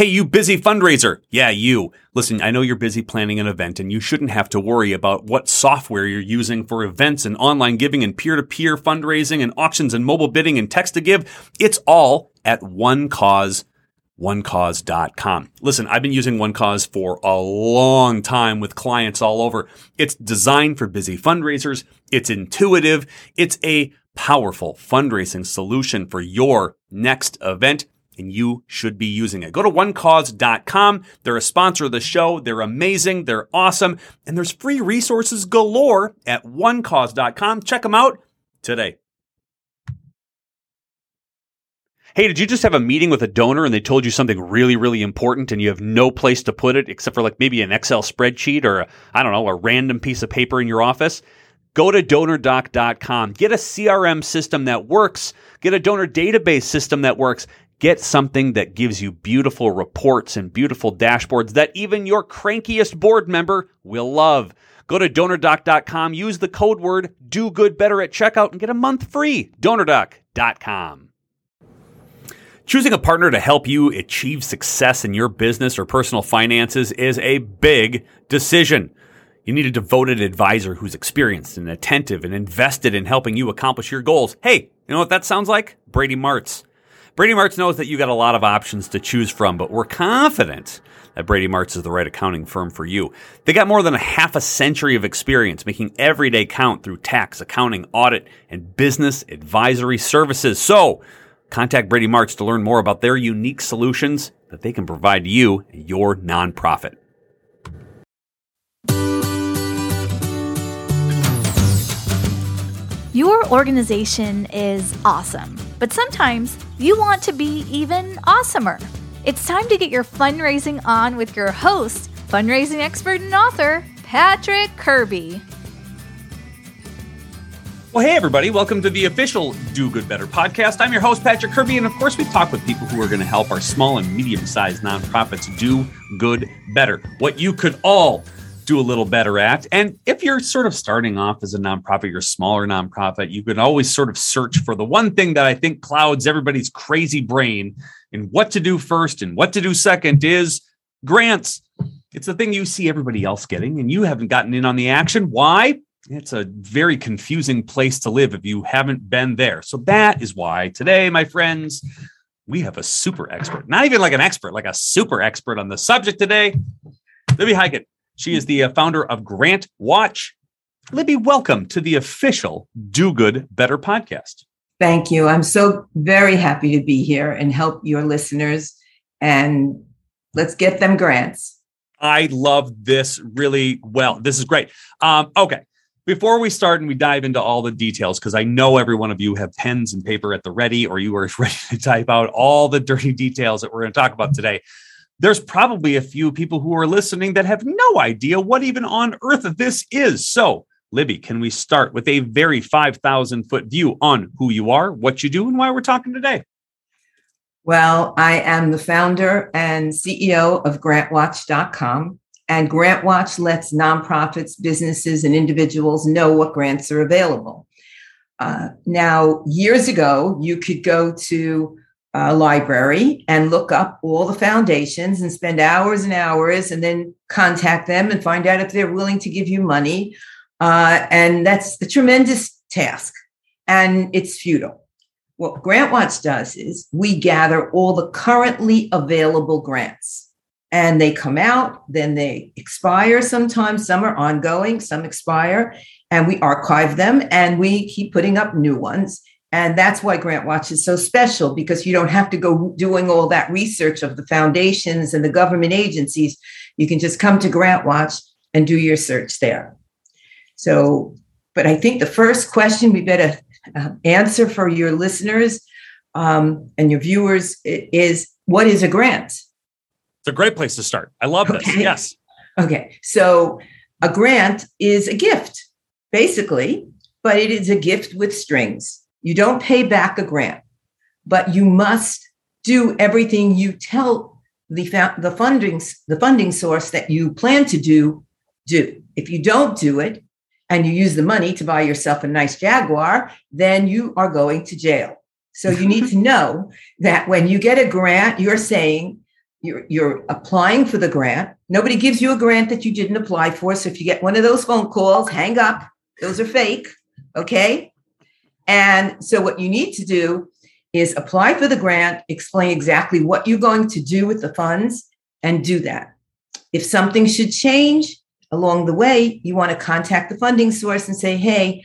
Hey, you busy fundraiser. Yeah, you. Listen, I know you're busy planning an event and you shouldn't have to worry about what software you're using for events and online giving and peer to peer fundraising and auctions and mobile bidding and text to give. It's all at one cause onecause.com. Listen, I've been using OneCause for a long time with clients all over. It's designed for busy fundraisers. It's intuitive. It's a powerful fundraising solution for your next event and you should be using it. Go to onecause.com. They're a sponsor of the show. They're amazing. They're awesome. And there's free resources galore at onecause.com. Check them out today. Hey, did you just have a meeting with a donor and they told you something really, really important and you have no place to put it except for like maybe an Excel spreadsheet or, I don't know, a random piece of paper in your office? Go to donordock.com. Get a CRM system that works. Get a donor database system that works. Get something that gives you beautiful reports and beautiful dashboards that even your crankiest board member will love. Go to donordock.com, use the code word do good better at checkout and get a month free. DonorDock.com. Choosing a partner to help you achieve success in your business or personal finances is a big decision. You need a devoted advisor who's experienced and attentive and invested in helping you accomplish your goals. Hey, you know what that sounds like? Brady Martz. Brady Martz knows that you got a lot of options to choose from, but we're confident that Brady Martz is the right accounting firm for you. They got more than a half a century of experience making every day count through tax, accounting, audit, and business advisory services. So, contact Brady Martz to learn more about their unique solutions that they can provide you and your nonprofit. Your organization is awesome, but sometimes you want to be even awesomer. It's time to get your fundraising on with your host, fundraising expert and author, Patrick Kirby. Well, hey, everybody. Welcome to the official Do Good Better podcast. I'm your host, Patrick Kirby. And of course, we talk with people who are going to help our small and medium sized nonprofits do good better. What you could all do a little better at. And if you're sort of starting off as a nonprofit, you're a smaller nonprofit, you can always sort of search for the one thing that I think clouds everybody's crazy brain and what to do first and what to do second is grants. It's the thing you see everybody else getting, and you haven't gotten in on the action. Why? It's a very confusing place to live if you haven't been there. So that is why today, my friends, we have a super expert, not even like an expert, like a super expert on the subject today. Libby Hikind, she is the uh, founder of Grant Watch. Libby, welcome to the official Do Good Better podcast. Thank you. I'm so very happy to be here and help your listeners. And let's get them grants. I love this really well. This is great. Um, okay. Before we start and we dive into all the details, because I know every one of you have pens and paper at the ready, or you are ready to type out all the dirty details that we're going to talk about today there's probably a few people who are listening that have no idea what even on earth this is. So, Libby, can we start with a very 5,000 foot view on who you are, what you do, and why we're talking today? Well, I am the founder and CEO of grantwatch.com. And GrantWatch lets nonprofits, businesses, and individuals know what grants are available. Uh, now, years ago, you could go to uh, library and look up all the foundations and spend hours and hours and then contact them and find out if they're willing to give you money. Uh, and that's a tremendous task and it's futile. What GrantWatch does is we gather all the currently available grants and they come out, then they expire sometimes. Some are ongoing, some expire, and we archive them and we keep putting up new ones. And that's why Grant Watch is so special because you don't have to go doing all that research of the foundations and the government agencies. You can just come to Grant Watch and do your search there. So, but I think the first question we better uh, answer for your listeners um, and your viewers is what is a grant? It's a great place to start. I love this. Yes. Okay. So, a grant is a gift, basically, but it is a gift with strings. You don't pay back a grant, but you must do everything you tell the the funding the funding source that you plan to do do. If you don't do it and you use the money to buy yourself a nice Jaguar, then you are going to jail. So you need to know that when you get a grant, you're saying you're, you're applying for the grant. Nobody gives you a grant that you didn't apply for. So if you get one of those phone calls, hang up. Those are fake. Okay. And so what you need to do is apply for the grant, explain exactly what you're going to do with the funds, and do that. If something should change along the way, you want to contact the funding source and say, hey,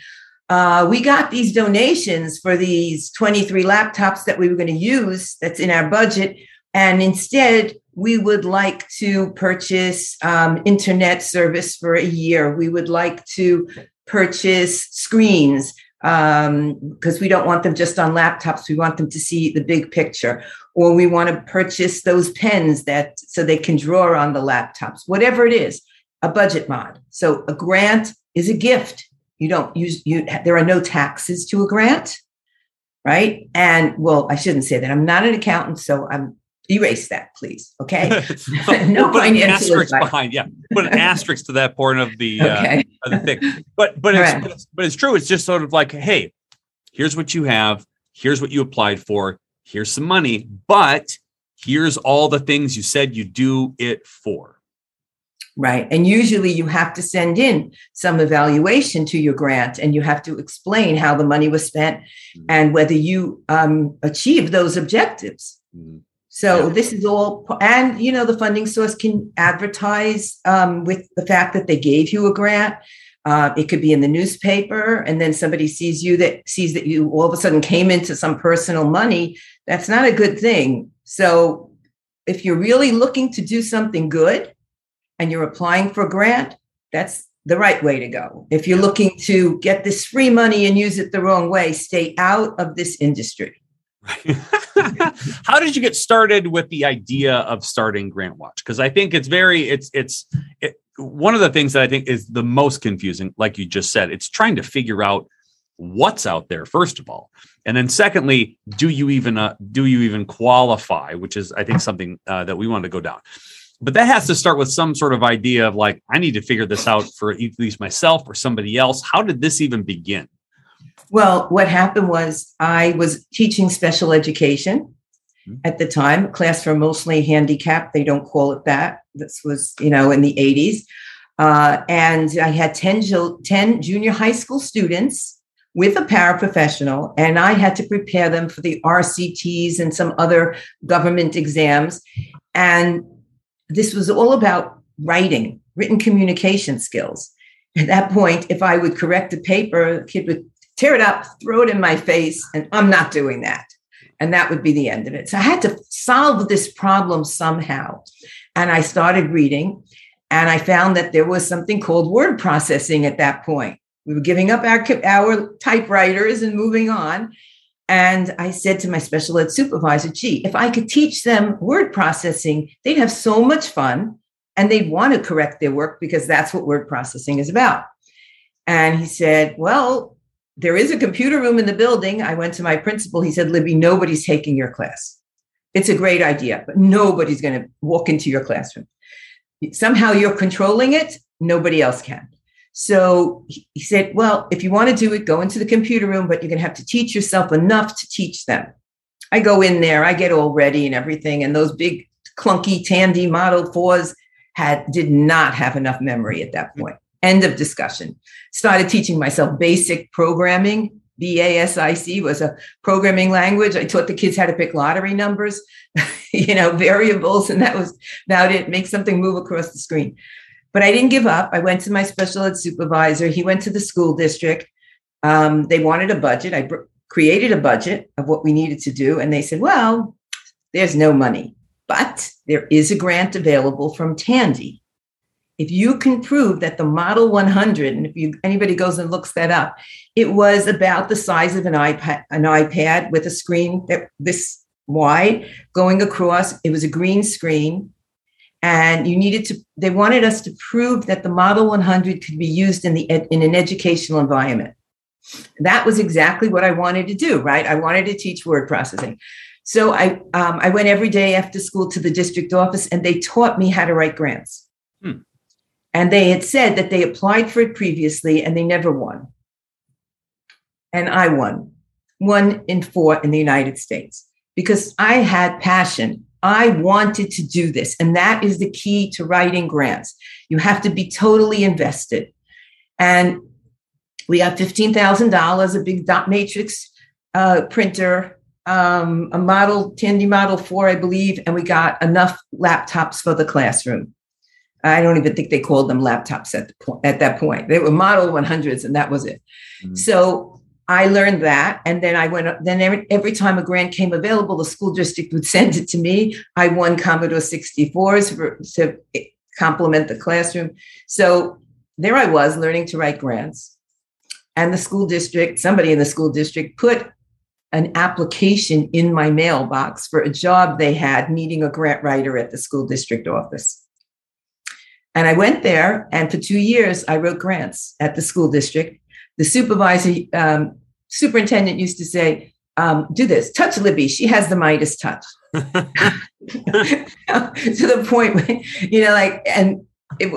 uh, we got these donations for these 23 laptops that we were going to use that's in our budget. And instead, we would like to purchase um, internet service for a year. We would like to purchase screens because um, we don't want them just on laptops. We want them to see the big picture, or we want to purchase those pens that so they can draw on the laptops. Whatever it is, a budget mod. So a grant is a gift. You don't use you. There are no taxes to a grant, right? And well, I shouldn't say that. I'm not an accountant, so I'm erase that, please. Okay. no put an asterisk advice. behind. Yeah, put an asterisk to that point of the uh, okay. uh, of the thing. But but it's, but it's but it's true. It's just sort of like, hey, here's what you have. Here's what you applied for. Here's some money, but here's all the things you said you do it for. Right. And usually you have to send in some evaluation to your grant and you have to explain how the money was spent mm-hmm. and whether you um, achieve those objectives. Mm-hmm. So yeah. this is all, and you know, the funding source can advertise um, with the fact that they gave you a grant. Uh, it could be in the newspaper, and then somebody sees you that sees that you all of a sudden came into some personal money. That's not a good thing. So if you're really looking to do something good and you're applying for a grant, that's the right way to go. If you're looking to get this free money and use it the wrong way, stay out of this industry. How did you get started with the idea of starting Grant Watch? Because I think it's very it's it's it, one of the things that I think is the most confusing, like you just said, it's trying to figure out what's out there first of all, and then secondly, do you even uh, do you even qualify? Which is I think something uh, that we want to go down. But that has to start with some sort of idea of like I need to figure this out for at least myself or somebody else. How did this even begin? Well, what happened was I was teaching special education mm-hmm. at the time, class for mostly handicapped. They don't call it that. This was, you know, in the 80s. Uh, and I had 10, 10 junior high school students with a paraprofessional, and I had to prepare them for the RCTs and some other government exams. And this was all about writing, written communication skills. At that point, if I would correct a paper, the kid would tear it up, throw it in my face, and I'm not doing that. And that would be the end of it. So I had to solve this problem somehow. And I started reading, and I found that there was something called word processing at that point. We were giving up our, our typewriters and moving on. And I said to my special ed supervisor, gee, if I could teach them word processing, they'd have so much fun and they'd want to correct their work because that's what word processing is about. And he said, well, there is a computer room in the building. I went to my principal. He said, Libby, nobody's taking your class. It's a great idea, but nobody's going to walk into your classroom. Somehow you're controlling it, nobody else can. So he said, Well, if you want to do it, go into the computer room, but you're going to have to teach yourself enough to teach them. I go in there, I get all ready and everything. And those big, clunky Tandy Model 4s had did not have enough memory at that point. End of discussion. Started teaching myself basic programming. BASIC was a programming language. I taught the kids how to pick lottery numbers, you know, variables, and that was about it. Make something move across the screen. But I didn't give up. I went to my special ed supervisor. He went to the school district. Um, they wanted a budget. I br- created a budget of what we needed to do. And they said, well, there's no money, but there is a grant available from Tandy if you can prove that the Model 100, and if you, anybody goes and looks that up, it was about the size of an iPad, an iPad with a screen that this wide going across. It was a green screen, and you needed to. They wanted us to prove that the Model 100 could be used in the in an educational environment. That was exactly what I wanted to do. Right, I wanted to teach word processing. So I um, I went every day after school to the district office, and they taught me how to write grants. And they had said that they applied for it previously and they never won. And I won, one in four in the United States, because I had passion. I wanted to do this. And that is the key to writing grants. You have to be totally invested. And we got $15,000, a big dot matrix uh, printer, um, a model, Tandy Model 4, I believe, and we got enough laptops for the classroom. I don't even think they called them laptops at, the point, at that point. They were Model 100s, and that was it. Mm-hmm. So I learned that, and then I went. Then every, every time a grant came available, the school district would send it to me. I won Commodore 64s for, to complement the classroom. So there I was learning to write grants, and the school district, somebody in the school district, put an application in my mailbox for a job they had needing a grant writer at the school district office. And I went there, and for two years, I wrote grants at the school district the supervisor, um, superintendent used to say, um, do this, touch Libby. She has the Midas touch. to the point where, you know, like, and it,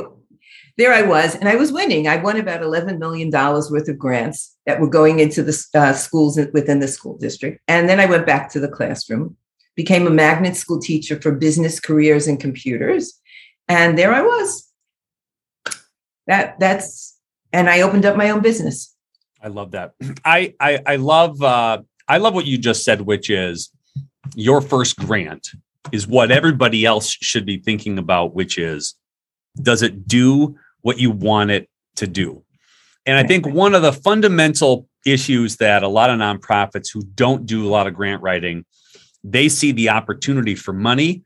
there I was, and I was winning. I won about $11 million worth of grants that were going into the uh, schools within the school district. And then I went back to the classroom, became a magnet school teacher for business careers and computers. And there I was. That that's and I opened up my own business. I love that. I I, I love uh, I love what you just said, which is your first grant is what everybody else should be thinking about, which is does it do what you want it to do? And I think one of the fundamental issues that a lot of nonprofits who don't do a lot of grant writing, they see the opportunity for money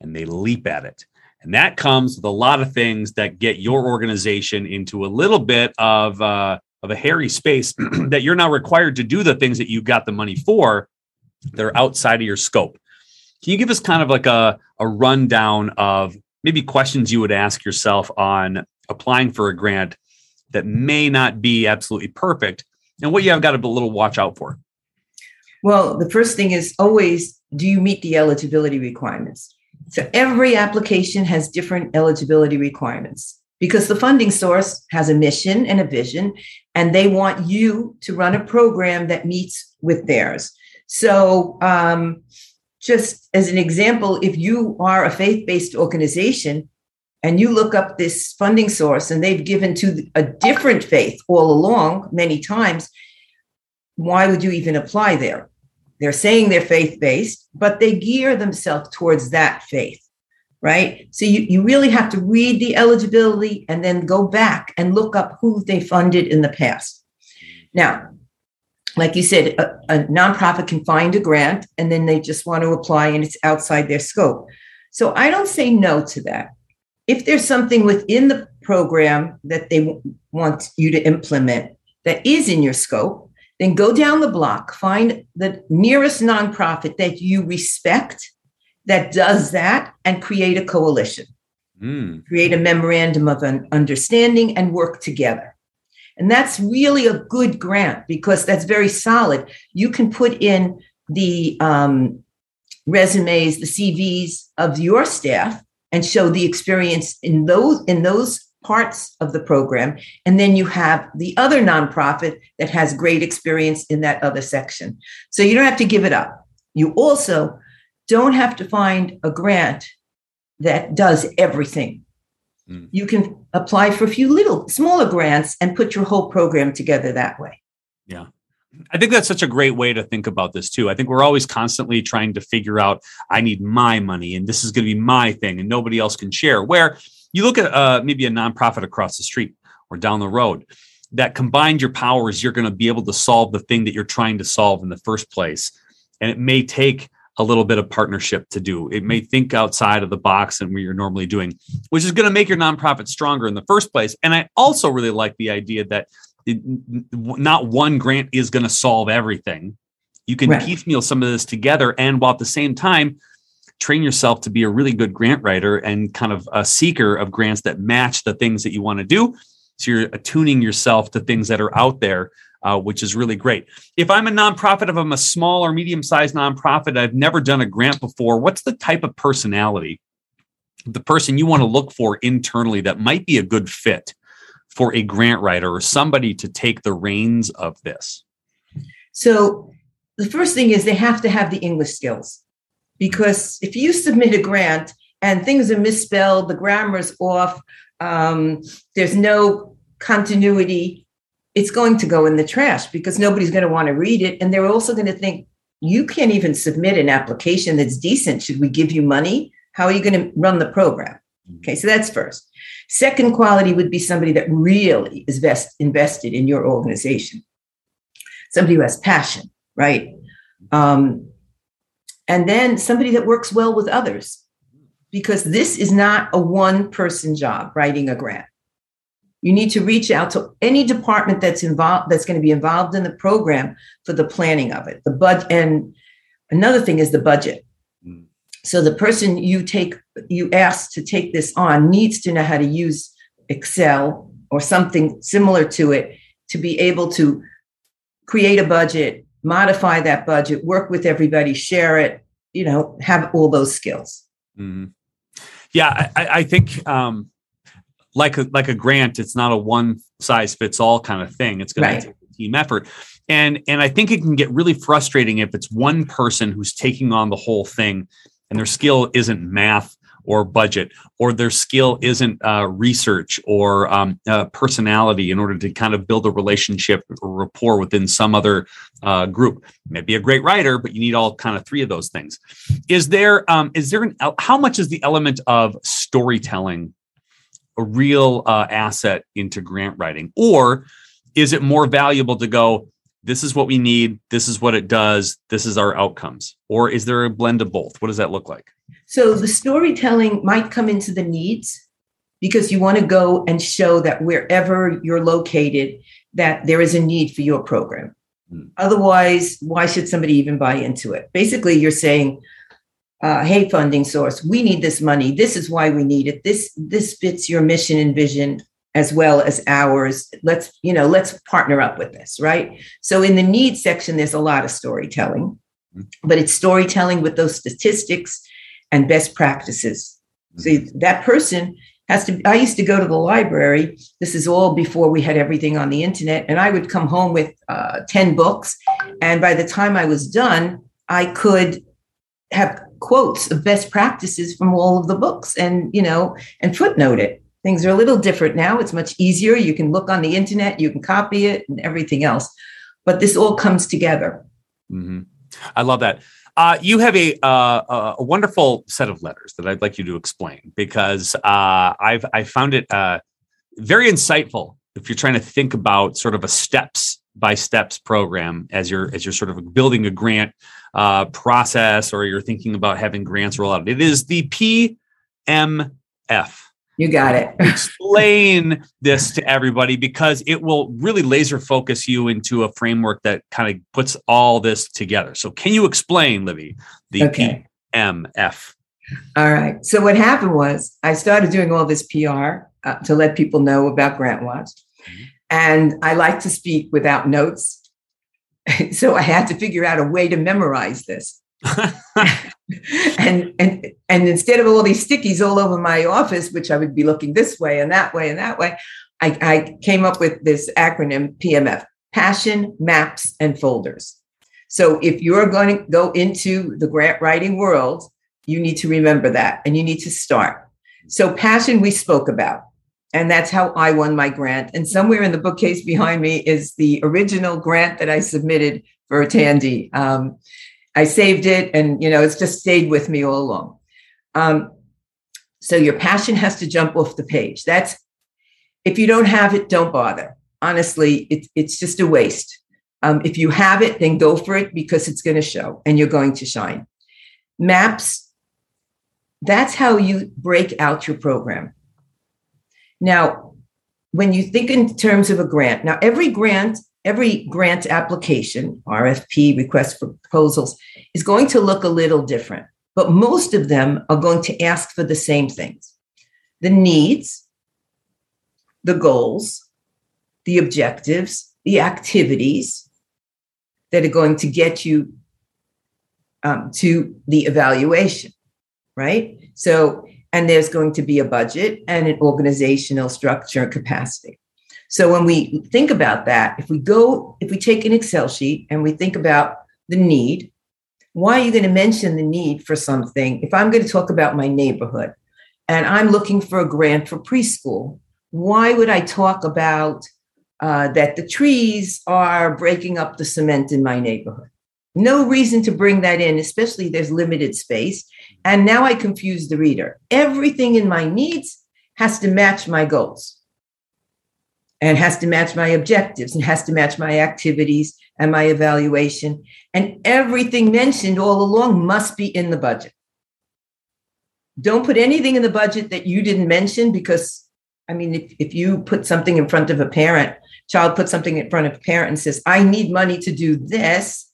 and they leap at it. And that comes with a lot of things that get your organization into a little bit of uh, of a hairy space that you're now required to do the things that you got the money for that are outside of your scope. Can you give us kind of like a, a rundown of maybe questions you would ask yourself on applying for a grant that may not be absolutely perfect and what you have got to a little watch out for? Well, the first thing is always do you meet the eligibility requirements? So every application has different eligibility requirements because the funding source has a mission and a vision, and they want you to run a program that meets with theirs. So, um, just as an example, if you are a faith based organization and you look up this funding source and they've given to a different faith all along many times, why would you even apply there? They're saying they're faith based, but they gear themselves towards that faith, right? So you, you really have to read the eligibility and then go back and look up who they funded in the past. Now, like you said, a, a nonprofit can find a grant and then they just want to apply and it's outside their scope. So I don't say no to that. If there's something within the program that they want you to implement that is in your scope, then go down the block, find the nearest nonprofit that you respect that does that, and create a coalition. Mm. Create a memorandum of an understanding and work together. And that's really a good grant because that's very solid. You can put in the um, resumes, the CVs of your staff, and show the experience in those in those parts of the program. And then you have the other nonprofit that has great experience in that other section. So you don't have to give it up. You also don't have to find a grant that does everything. Mm. You can apply for a few little smaller grants and put your whole program together that way. Yeah. I think that's such a great way to think about this too. I think we're always constantly trying to figure out I need my money and this is going to be my thing and nobody else can share. Where you look at uh, maybe a nonprofit across the street or down the road that combined your powers, you're going to be able to solve the thing that you're trying to solve in the first place. And it may take a little bit of partnership to do. It may think outside of the box and what you're normally doing, which is going to make your nonprofit stronger in the first place. And I also really like the idea that it, not one grant is going to solve everything. You can right. piecemeal some of this together, and while at the same time train yourself to be a really good grant writer and kind of a seeker of grants that match the things that you want to do. So you're attuning yourself to things that are out there, uh, which is really great. If I'm a nonprofit, if I'm a small or medium sized nonprofit, I've never done a grant before, what's the type of personality, the person you want to look for internally that might be a good fit for a grant writer or somebody to take the reins of this? So the first thing is they have to have the English skills Because if you submit a grant and things are misspelled, the grammar's off, um, there's no continuity, it's going to go in the trash because nobody's going to want to read it. And they're also going to think, you can't even submit an application that's decent. Should we give you money? How are you going to run the program? Okay, so that's first. Second quality would be somebody that really is best invested in your organization, somebody who has passion, right? Um, and then somebody that works well with others, because this is not a one person job writing a grant. You need to reach out to any department that's involved, that's going to be involved in the program for the planning of it. The budget, and another thing is the budget. Mm. So the person you take, you ask to take this on needs to know how to use Excel or something similar to it to be able to create a budget, modify that budget, work with everybody, share it, you know, have all those skills. Mm-hmm. Yeah, I, I think um, like a like a grant, it's not a one size fits all kind of thing. It's going right. to take a team effort. And and I think it can get really frustrating if it's one person who's taking on the whole thing and their skill isn't math or budget, or their skill isn't uh, research or um, uh, personality in order to kind of build a relationship or rapport within some other uh, group. Maybe a great writer, but you need all kind of three of those things. Is there um, is there an how much is the element of storytelling a real uh, asset into grant writing? Or is it more valuable to go, this is what we need, this is what it does, this is our outcomes? Or is there a blend of both? What does that look like? So the storytelling might come into the needs because you want to go and show that wherever you're located, that there is a need for your program. Hmm. Otherwise, why should somebody even buy into it? Basically, you're saying, uh, hey funding source we need this money this is why we need it this this fits your mission and vision as well as ours. Let's you know let's partner up with this right? So in the need section there's a lot of storytelling mm-hmm. but it's storytelling with those statistics and best practices. Mm-hmm. so that person has to i used to go to the library. This is all before we had everything on the internet. And i would come home with uh, 10 books. And by the time i was done i could have quotes of best practices from all of the books and you know and footnote it things are a little different now it's much easier you can look on the internet you can copy it and everything else but this all comes together mm-hmm. i love that uh, you have a, uh, a wonderful set of letters that I'd like you to explain because uh, I've I found it uh, very insightful if you're trying to think about sort of a steps by steps program as you're as you're sort of building a grant uh, process or you're thinking about having grants roll out. It is the PMF. You got it. Explain this to everybody because it will really laser focus you into a framework that kind of puts all this together. So, can you explain, Libby, the okay. PMF? All right. So, what happened was I started doing all this PR uh, to let people know about GrantWatch. Mm-hmm. And I like to speak without notes. so I had to figure out a way to memorize this. and and and instead of all these stickies all over my office, which I would be looking this way and that way and that way, I, I came up with this acronym PMF: Passion, Maps, and Folders. So if you're going to go into the grant writing world, you need to remember that and you need to start. So passion we spoke about. And that's how I won my grant. And somewhere in the bookcase behind me is the original grant that I submitted for Tandy. Um, I saved it, and you know, it's just stayed with me all along. Um, so your passion has to jump off the page. That's if you don't have it, don't bother. Honestly, it, it's just a waste. Um, if you have it, then go for it because it's going to show and you're going to shine. Maps, that's how you break out your program. Now, when you think in terms of a grant, now every grant, every grant application, RFP, request for proposals, is going to look a little different, but most of them are going to ask for the same things the needs, the goals, the objectives, the activities that are going to get you um, to the evaluation, right? So and there's going to be a budget and an organizational structure and capacity. So when we think about that, if we go, if we take an Excel sheet and we think about the need, why are you going to mention the need for something if I'm going to talk about my neighborhood and I'm looking for a grant for preschool? Why would I talk about uh, that the trees are breaking up the cement in my neighborhood? No reason to bring that in, especially there's limited space. And now I confuse the reader. Everything in my needs has to match my goals and has to match my objectives and has to match my activities and my evaluation. And everything mentioned all along must be in the budget. Don't put anything in the budget that you didn't mention because, I mean, if, if you put something in front of a parent, child puts something in front of a parent and says, I need money to do this.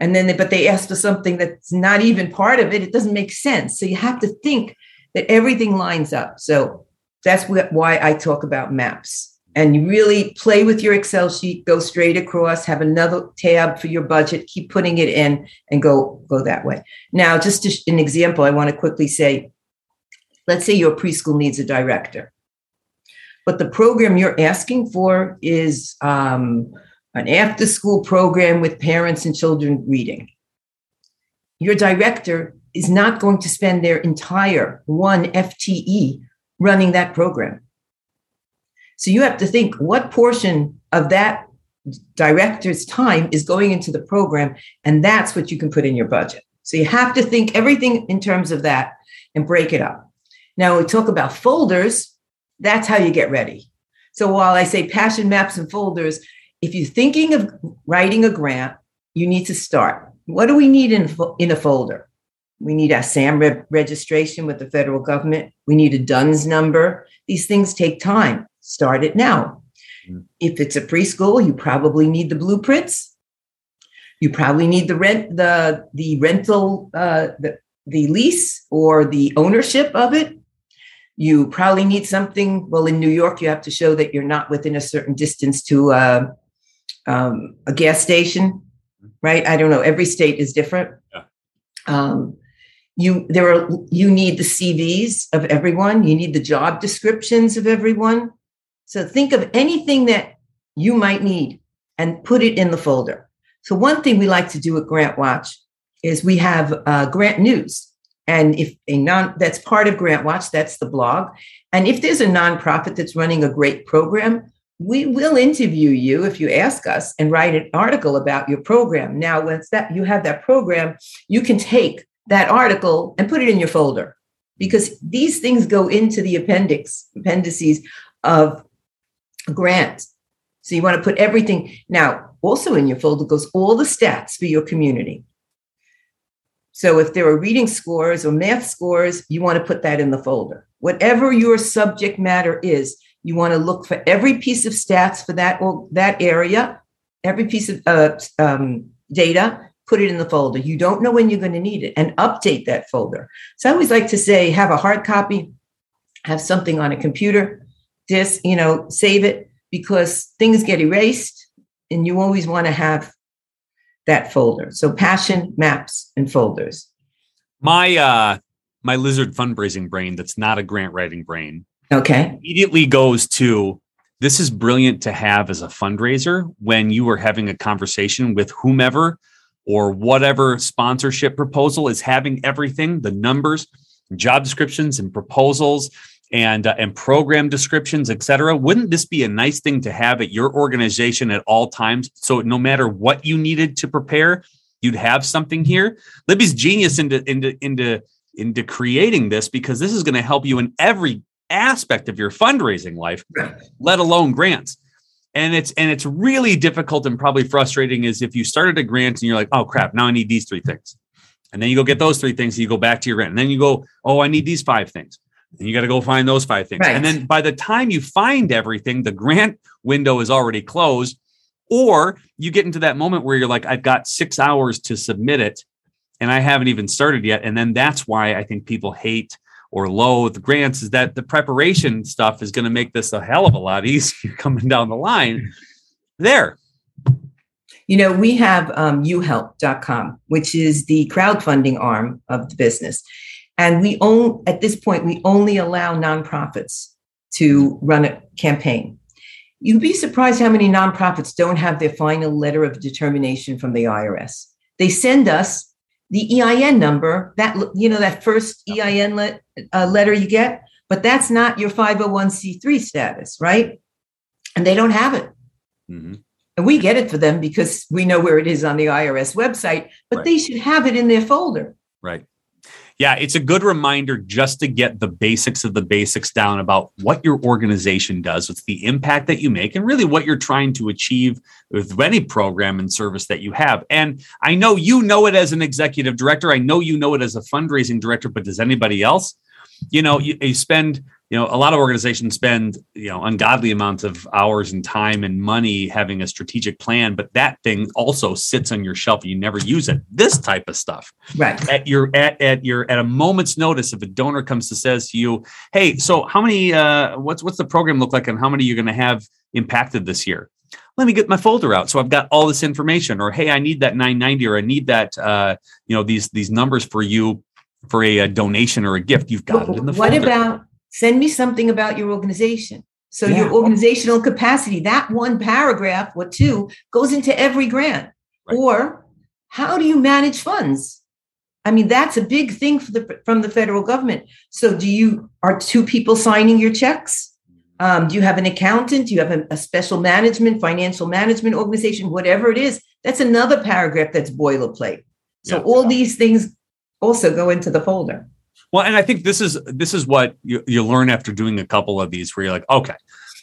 And then, they, but they ask for something that's not even part of it, it doesn't make sense. So you have to think that everything lines up. So that's why I talk about maps and you really play with your Excel sheet, go straight across, have another tab for your budget, keep putting it in and go go that way. Now, just to, an example, I want to quickly say, let's say your preschool needs a director, but the program you're asking for is um, an after school program with parents and children reading. Your director is not going to spend their entire one FTE running that program so you have to think what portion of that director's time is going into the program, and that's what you can put in your budget. So you have to think everything in terms of that and break it up. Now, we talk about folders, that's how you get ready. So while I say passion maps and folders, if you're thinking of writing a grant, you need to start. What do we need in, in a folder? We need a SAM re- registration with the federal government. We need a DUNS number. These things take time start it now. Mm-hmm. If it's a preschool, you probably need the blueprints. You probably need the rent, the the rental, uh, the the lease or the ownership of it. You probably need something. Well, in New York, you have to show that you're not within a certain distance to uh, um, a gas station, right? I don't know. Every state is different. Yeah. Um, you there are you need the CVs of everyone. You need the job descriptions of everyone. So think of anything that you might need and put it in the folder. So one thing we like to do at Grant Watch is we have uh, Grant News. And if a non that's part of Grant Watch, that's the blog. And if there's a nonprofit that's running a great program, we will interview you if you ask us and write an article about your program. Now, once that you have that program, you can take that article and put it in your folder because these things go into the appendix appendices of grant. So you want to put everything. Now, also in your folder goes all the stats for your community. So if there are reading scores or math scores, you want to put that in the folder. Whatever your subject matter is, you want to look for every piece of stats for that or that area, every piece of uh, um, data, put it in the folder. You don't know when you're going to need it and update that folder. So I always like to say, have a hard copy, have something on a computer, disk, you know, save it because things get erased and you always want to have that folder. So passion, maps, and folders. My uh my lizard fundraising brain that's not a grant writing brain. Okay. Immediately goes to this is brilliant to have as a fundraiser when you are having a conversation with whomever or whatever sponsorship proposal is having everything, the numbers, job descriptions and proposals and uh, and program descriptions, et cetera. Wouldn't this be a nice thing to have at your organization at all times? So no matter what you needed to prepare, you'd have something here. Libby's genius into into into into creating this because this is going to help you in every aspect of your fundraising life, let alone grants. And it's and it's really difficult and probably frustrating is if you started a grant and you're like, oh crap, now I need these three things. And then you go get those three things and you go back to your grant. And then you go, oh, I need these five things you got to go find those five things. Right. And then by the time you find everything, the grant window is already closed. Or you get into that moment where you're like, I've got six hours to submit it and I haven't even started yet. And then that's why I think people hate or loathe grants is that the preparation stuff is going to make this a hell of a lot easier coming down the line. There. You know, we have um, uhelp.com, which is the crowdfunding arm of the business. And we own, at this point, we only allow nonprofits to run a campaign. You'd be surprised how many nonprofits don't have their final letter of determination from the IRS. They send us the EIN number, that you know that first EIN let, uh, letter you get, but that's not your 501c3 status, right? And they don't have it. Mm-hmm. And we get it for them because we know where it is on the IRS website, but right. they should have it in their folder. Right. Yeah, it's a good reminder just to get the basics of the basics down about what your organization does, what's the impact that you make, and really what you're trying to achieve with any program and service that you have. And I know you know it as an executive director. I know you know it as a fundraising director, but does anybody else? You know, you, you spend you know a lot of organizations spend you know ungodly amounts of hours and time and money having a strategic plan but that thing also sits on your shelf and you never use it. This type of stuff. Right. At your at, at your at a moment's notice if a donor comes to says to you hey so how many uh what's what's the program look like and how many you're going to have impacted this year? Let me get my folder out so i've got all this information. Or hey i need that 990 or i need that uh you know these these numbers for you for a, a donation or a gift. You've got it in the what folder. about send me something about your organization. So yeah. your organizational capacity, that one paragraph or two goes into every grant. Right. Or how do you manage funds? I mean, that's a big thing the, from the federal government. So do you are two people signing your checks? Um, do you have an accountant? Do you have a, a special management, financial management organization, whatever it is? That's another paragraph that's boilerplate. So yeah. all these things also go into the folder. Well, and I think this is this is what you, you learn after doing a couple of these, where you're like, okay,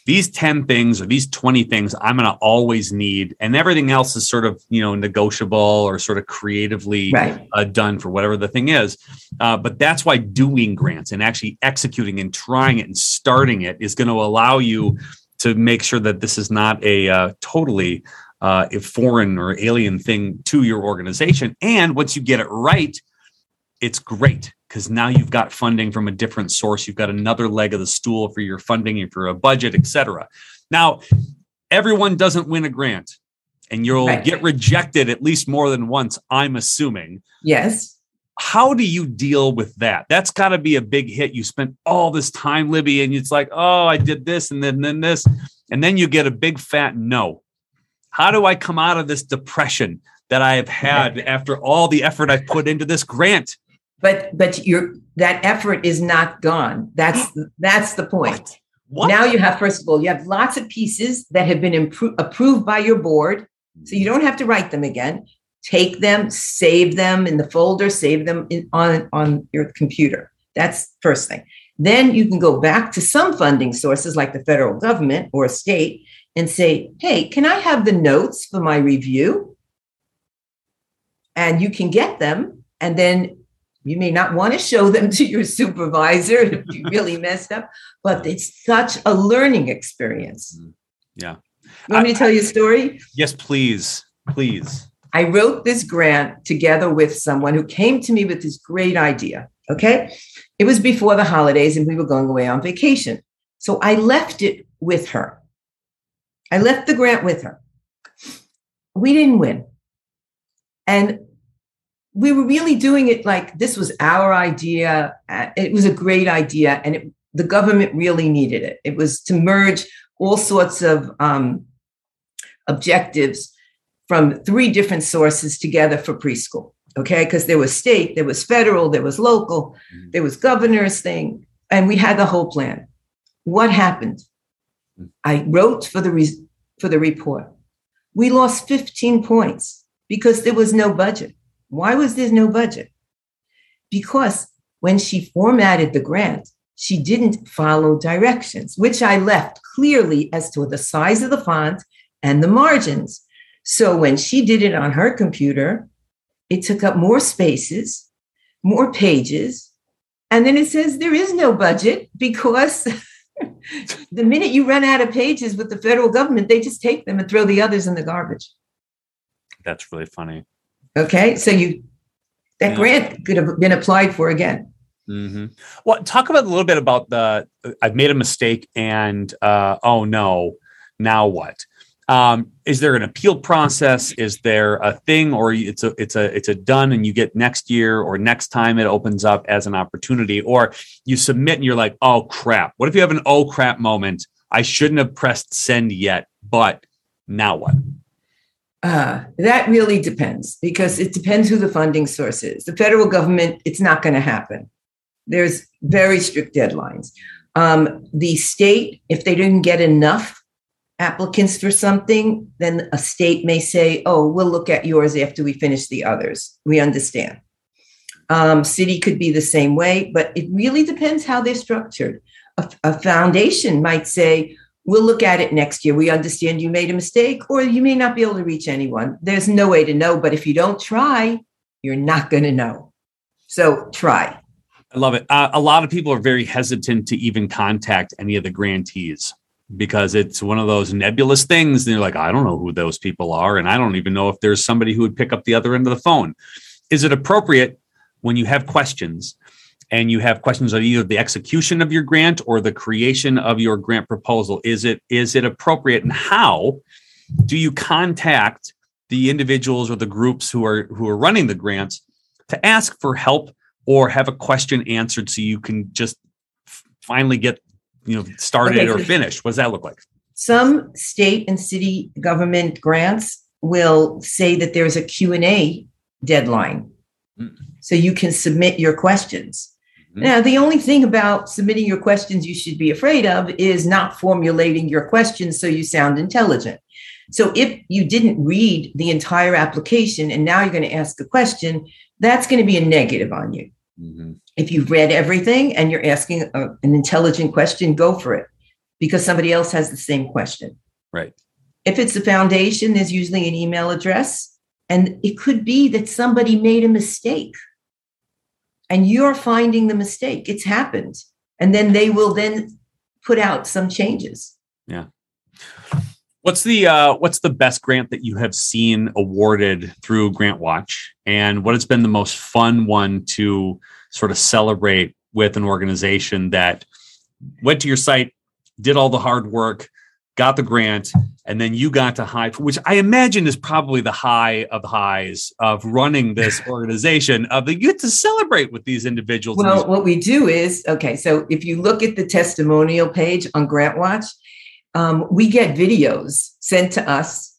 these 10 things or these 20 things I'm going to always need, and everything else is sort of you know negotiable or sort of creatively right. uh, done for whatever the thing is. Uh, but that's why doing grants and actually executing and trying it and starting it is going to allow you to make sure that this is not a uh, totally uh, a foreign or alien thing to your organization. And once you get it right, it's great because now you've got funding from a different source. You've got another leg of the stool for your funding and for a budget, et cetera. Now, everyone doesn't win a grant and you'll right. get rejected at least more than once, I'm assuming. Yes. How do you deal with that? That's got to be a big hit. You spent all this time, Libby, and it's like, oh, I did this and then, then this. And then you get a big fat no. How do I come out of this depression that I have had after all the effort I've put into this grant? But but your that effort is not gone. That's that's the point. What? What? now you have first of all you have lots of pieces that have been impro- approved by your board. So you don't have to write them again. Take them save them in the folder save them in, on on your computer. That's first thing. Then you can go back to some funding sources like the federal government or a state and say hey can i have the notes for my review? And you can get them and then you may not want to show them to your supervisor if you really messed up, but it's such a learning experience. Mm, yeah. You want me to tell you a story? Yes, please. Please. I wrote this grant together with someone who came to me with this great idea. Okay. It was before the holidays and we were going away on vacation. So I left it with her. I left the grant with her. We didn't win. And we were really doing it like this was our idea. Uh, it was a great idea, and it, the government really needed it. It was to merge all sorts of um, objectives from three different sources together for preschool. Okay, because there was state, there was federal, there was local, mm-hmm. there was governor's thing, and we had the whole plan. What happened? Mm. I wrote for the re- for the report. We lost 15 points because there was no budget. Why was there no budget? Because when she formatted the grant, she didn't follow directions, which I left clearly as to the size of the font and the margins. So when she did it on her computer, it took up more spaces, more pages. And then it says there is no budget because the minute you run out of pages with the federal government, they just take them and throw the others in the garbage. That's really funny. Okay, so you that yeah. grant could have been applied for again. Mm-hmm. Well, talk about a little bit about the I've made a mistake and uh, oh no, now what? Um, is there an appeal process? Is there a thing, or it's a it's a it's a done and you get next year or next time it opens up as an opportunity, or you submit and you're like, oh crap. What if you have an oh crap moment? I shouldn't have pressed send yet, but now what? Uh, that really depends because it depends who the funding source is. The federal government, it's not going to happen. There's very strict deadlines. Um, the state, if they didn't get enough applicants for something, then a state may say, oh, we'll look at yours after we finish the others. We understand. Um, city could be the same way, but it really depends how they're structured. A, a foundation might say, we'll look at it next year. We understand you made a mistake, or you may not be able to reach anyone. There's no way to know, but if you don't try, you're not going to know. So try. I love it. Uh, a lot of people are very hesitant to even contact any of the grantees because it's one of those nebulous things. And you're like, I don't know who those people are. And I don't even know if there's somebody who would pick up the other end of the phone. Is it appropriate when you have questions and you have questions on either the execution of your grant or the creation of your grant proposal? Is it is it appropriate and how do you contact the individuals or the groups who are who are running the grants to ask for help or have a question answered so you can just finally get you know started okay, or finished what does that look like some state and city government grants will say that there's a q&a deadline mm. so you can submit your questions. Now the only thing about submitting your questions you should be afraid of is not formulating your questions so you sound intelligent so if you didn't read the entire application and now you're going to ask a question that's going to be a negative on you Mm-hmm. If you've read everything and you're asking a, an intelligent question, go for it because somebody else has the same question. Right. If it's a foundation, there's usually an email address. And it could be that somebody made a mistake and you're finding the mistake. It's happened. And then they will then put out some changes. Yeah. What's the uh, what's the best grant that you have seen awarded through Grant Watch, and what has been the most fun one to sort of celebrate with an organization that went to your site, did all the hard work, got the grant, and then you got to high, which I imagine is probably the high of highs of running this organization. Of the you get to celebrate with these individuals. Well, these- what we do is okay. So if you look at the testimonial page on Grant Watch, um, we get videos sent to us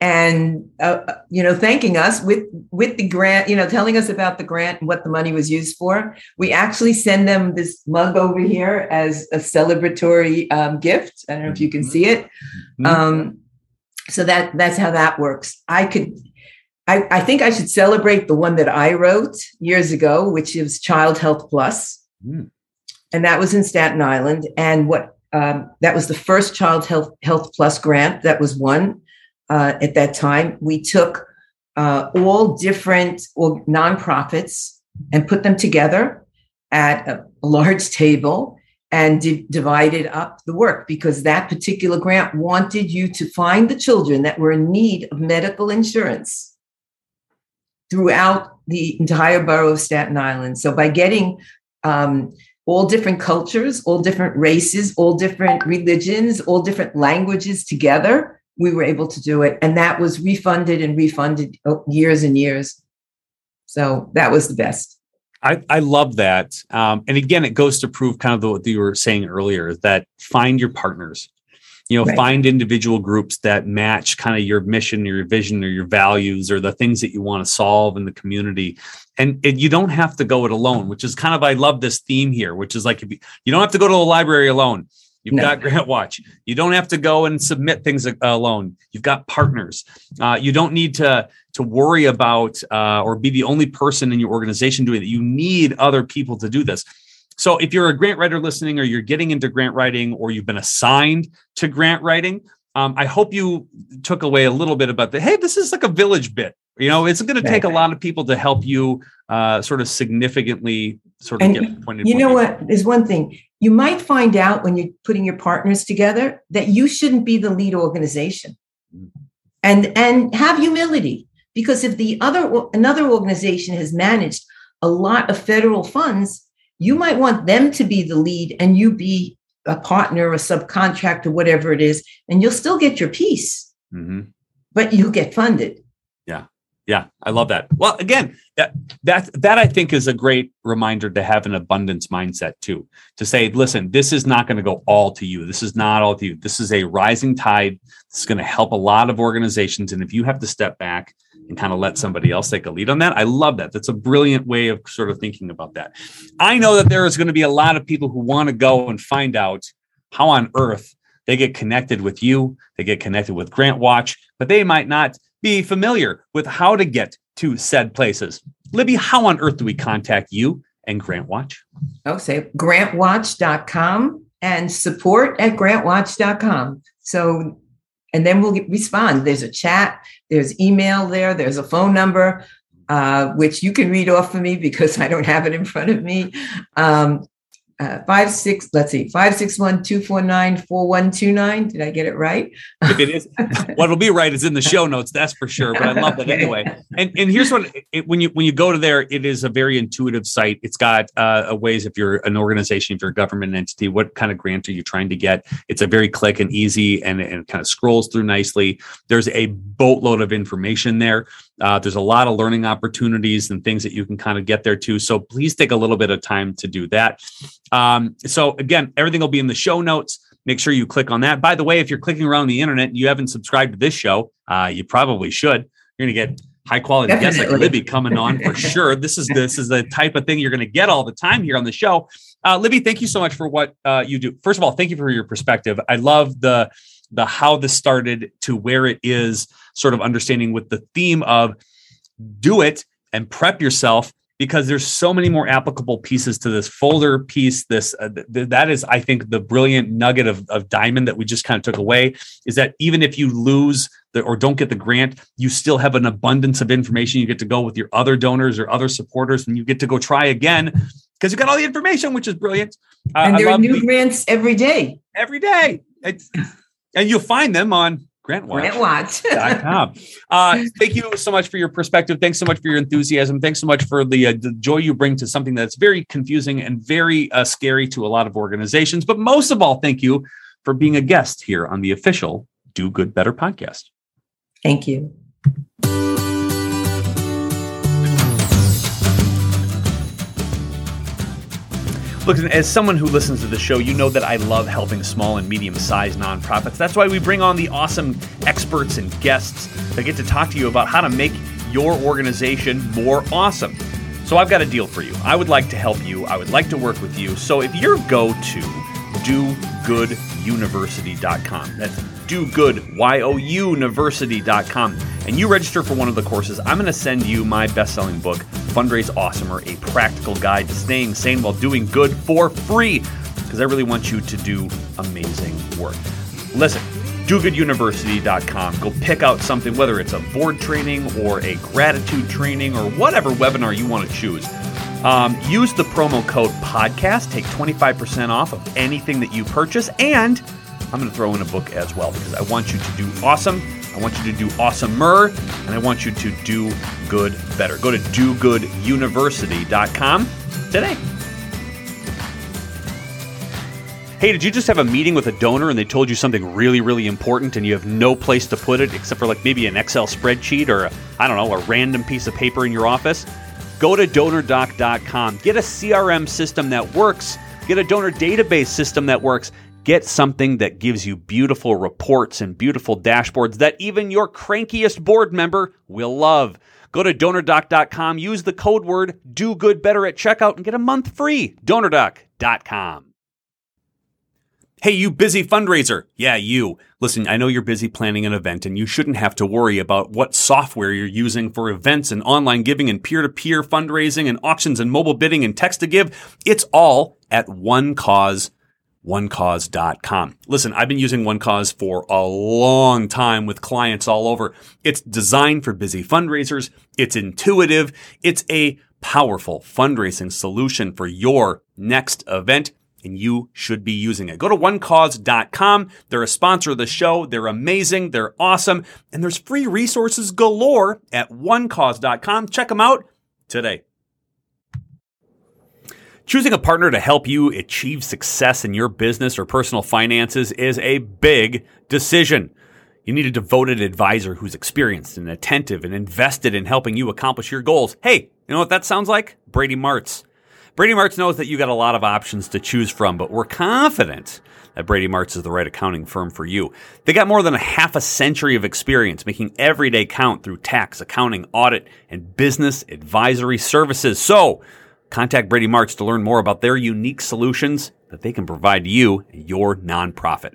and uh, uh, you know thanking us with with the grant you know telling us about the grant and what the money was used for. We actually send them this mug over here as a celebratory um, gift. I don't know if you can see it. Mm-hmm. um, so that that's how that works. I could I, I think i should celebrate the one that i wrote years ago which is child health plus. Mm. and that was in staten island. And what um, that was the first Child Health Health Plus grant that was won uh, at that time. We took uh, all different or nonprofits and put them together at a large table and di- divided up the work because that particular grant wanted you to find the children that were in need of medical insurance throughout the entire borough of Staten Island. So by getting um, all different cultures, all different races, all different religions, all different languages together, we were able to do it. And that was refunded and refunded oh, years and years. So that was the best. I, I love that. Um, and again, it goes to prove kind of the, what you were saying earlier that find your partners, you know, right. find individual groups that match kind of your mission, or your vision, or your values, or the things that you want to solve in the community and, and you don't have to go it alone, which is kind of I love this theme here, which is like if you, you don't have to go to the library alone. You've no. got Grant Watch. You don't have to go and submit things alone. You've got partners. Uh, you don't need to to worry about uh, or be the only person in your organization doing it. You need other people to do this. So if you're a grant writer listening, or you're getting into grant writing, or you've been assigned to grant writing, um, I hope you took away a little bit about the hey, this is like a village bit. You know, it's going to take a lot of people to help you uh, sort of significantly sort of and get pointed. You know what is one thing you might find out when you're putting your partners together that you shouldn't be the lead organization, mm. and and have humility because if the other another organization has managed a lot of federal funds, you might want them to be the lead and you be a partner, a subcontractor, whatever it is, and you'll still get your piece, mm-hmm. but you'll get funded. Yeah. I love that. Well, again, that that that I think is a great reminder to have an abundance mindset too. To say, listen, this is not going to go all to you. This is not all to you. This is a rising tide. It's going to help a lot of organizations. And if you have to step back and kind of let somebody else take a lead on that, I love that. That's a brilliant way of sort of thinking about that. I know that there is going to be a lot of people who want to go and find out how on earth they get connected with you, they get connected with Grant Watch, but they might not be familiar with how to get to said places. Libby, how on earth do we contact you and Grant Watch? Oh, say grantwatch.com and support at grantwatch.com. So, and then we'll respond. There's a chat, there's email there, there's a phone number, uh, which you can read off for me because I don't have it in front of me. Um, uh, five six let's see five six one two four nine four one two nine. Did i get it right? If it is what will be right is in the show notes that's for sure but i love that anyway. And and here's what it, when you when you go to there it is a very intuitive site. It's got uh, ways if you're an organization if you're a government entity what kind of grant are you trying to get? It's a very click and easy and, and kind of scrolls through nicely. There's a boatload of information there uh, there's a lot of learning opportunities and things that you can kind of get there too. So please take a little bit of time to do that. Um, so again, everything will be in the show notes. Make sure you click on that. By the way, if you're clicking around the internet and you haven't subscribed to this show, uh, you probably should. You're going to get high quality Definitely. guests like Libby coming on for sure. This is this is the type of thing you're going to get all the time here on the show. Uh, Libby, thank you so much for what uh, you do. First of all, thank you for your perspective. I love the the how this started to where it is sort of understanding with the theme of do it and prep yourself because there's so many more applicable pieces to this folder piece. This uh, th- that is i think the brilliant nugget of, of diamond that we just kind of took away is that even if you lose the, or don't get the grant you still have an abundance of information you get to go with your other donors or other supporters and you get to go try again because you got all the information which is brilliant. Uh, and there are new the, grants every day. Every day. It's, and you'll find them on GrantWatch.com. uh, thank you so much for your perspective. Thanks so much for your enthusiasm. Thanks so much for the, uh, the joy you bring to something that's very confusing and very uh, scary to a lot of organizations. But most of all, thank you for being a guest here on the official Do Good Better podcast. Thank you. Look, as someone who listens to the show, you know that I love helping small and medium sized nonprofits. That's why we bring on the awesome experts and guests that get to talk to you about how to make your organization more awesome. So I've got a deal for you. I would like to help you, I would like to work with you. So if you go to dogooduniversity.com, that's dogood.university.com, and you register for one of the courses, I'm going to send you my best selling book Fundraise Awesomer, a practical guide to staying sane while doing good for free, because I really want you to do amazing work. Listen, dogooduniversity.com. Go pick out something, whether it's a board training or a gratitude training or whatever webinar you want to choose. Um, use the promo code podcast, take 25% off of anything that you purchase, and I'm going to throw in a book as well because I want you to do awesome I want you to do awesomer, and I want you to do good better. Go to dogooduniversity.com today. Hey, did you just have a meeting with a donor and they told you something really, really important and you have no place to put it except for like maybe an Excel spreadsheet or, I don't know, a random piece of paper in your office? Go to donordock.com. Get a CRM system that works. Get a donor database system that works. Get something that gives you beautiful reports and beautiful dashboards that even your crankiest board member will love. Go to donordock.com, use the code word do good better at checkout and get a month free. DonorDock.com. Hey, you busy fundraiser. Yeah, you. Listen, I know you're busy planning an event and you shouldn't have to worry about what software you're using for events and online giving and peer to peer fundraising and auctions and mobile bidding and text to give. It's all at one cause onecause.com. Listen, I've been using OneCause for a long time with clients all over. It's designed for busy fundraisers. It's intuitive. It's a powerful fundraising solution for your next event. And you should be using it. Go to onecause.com. They're a sponsor of the show. They're amazing. They're awesome. And there's free resources galore at onecause.com. Check them out today. Choosing a partner to help you achieve success in your business or personal finances is a big decision. You need a devoted advisor who's experienced and attentive and invested in helping you accomplish your goals. Hey, you know what that sounds like? Brady Martz. Brady Martz knows that you got a lot of options to choose from, but we're confident that Brady Martz is the right accounting firm for you. They got more than a half a century of experience making every day count through tax, accounting, audit, and business advisory services. So, contact Brady Martz to learn more about their unique solutions that they can provide you and your nonprofit.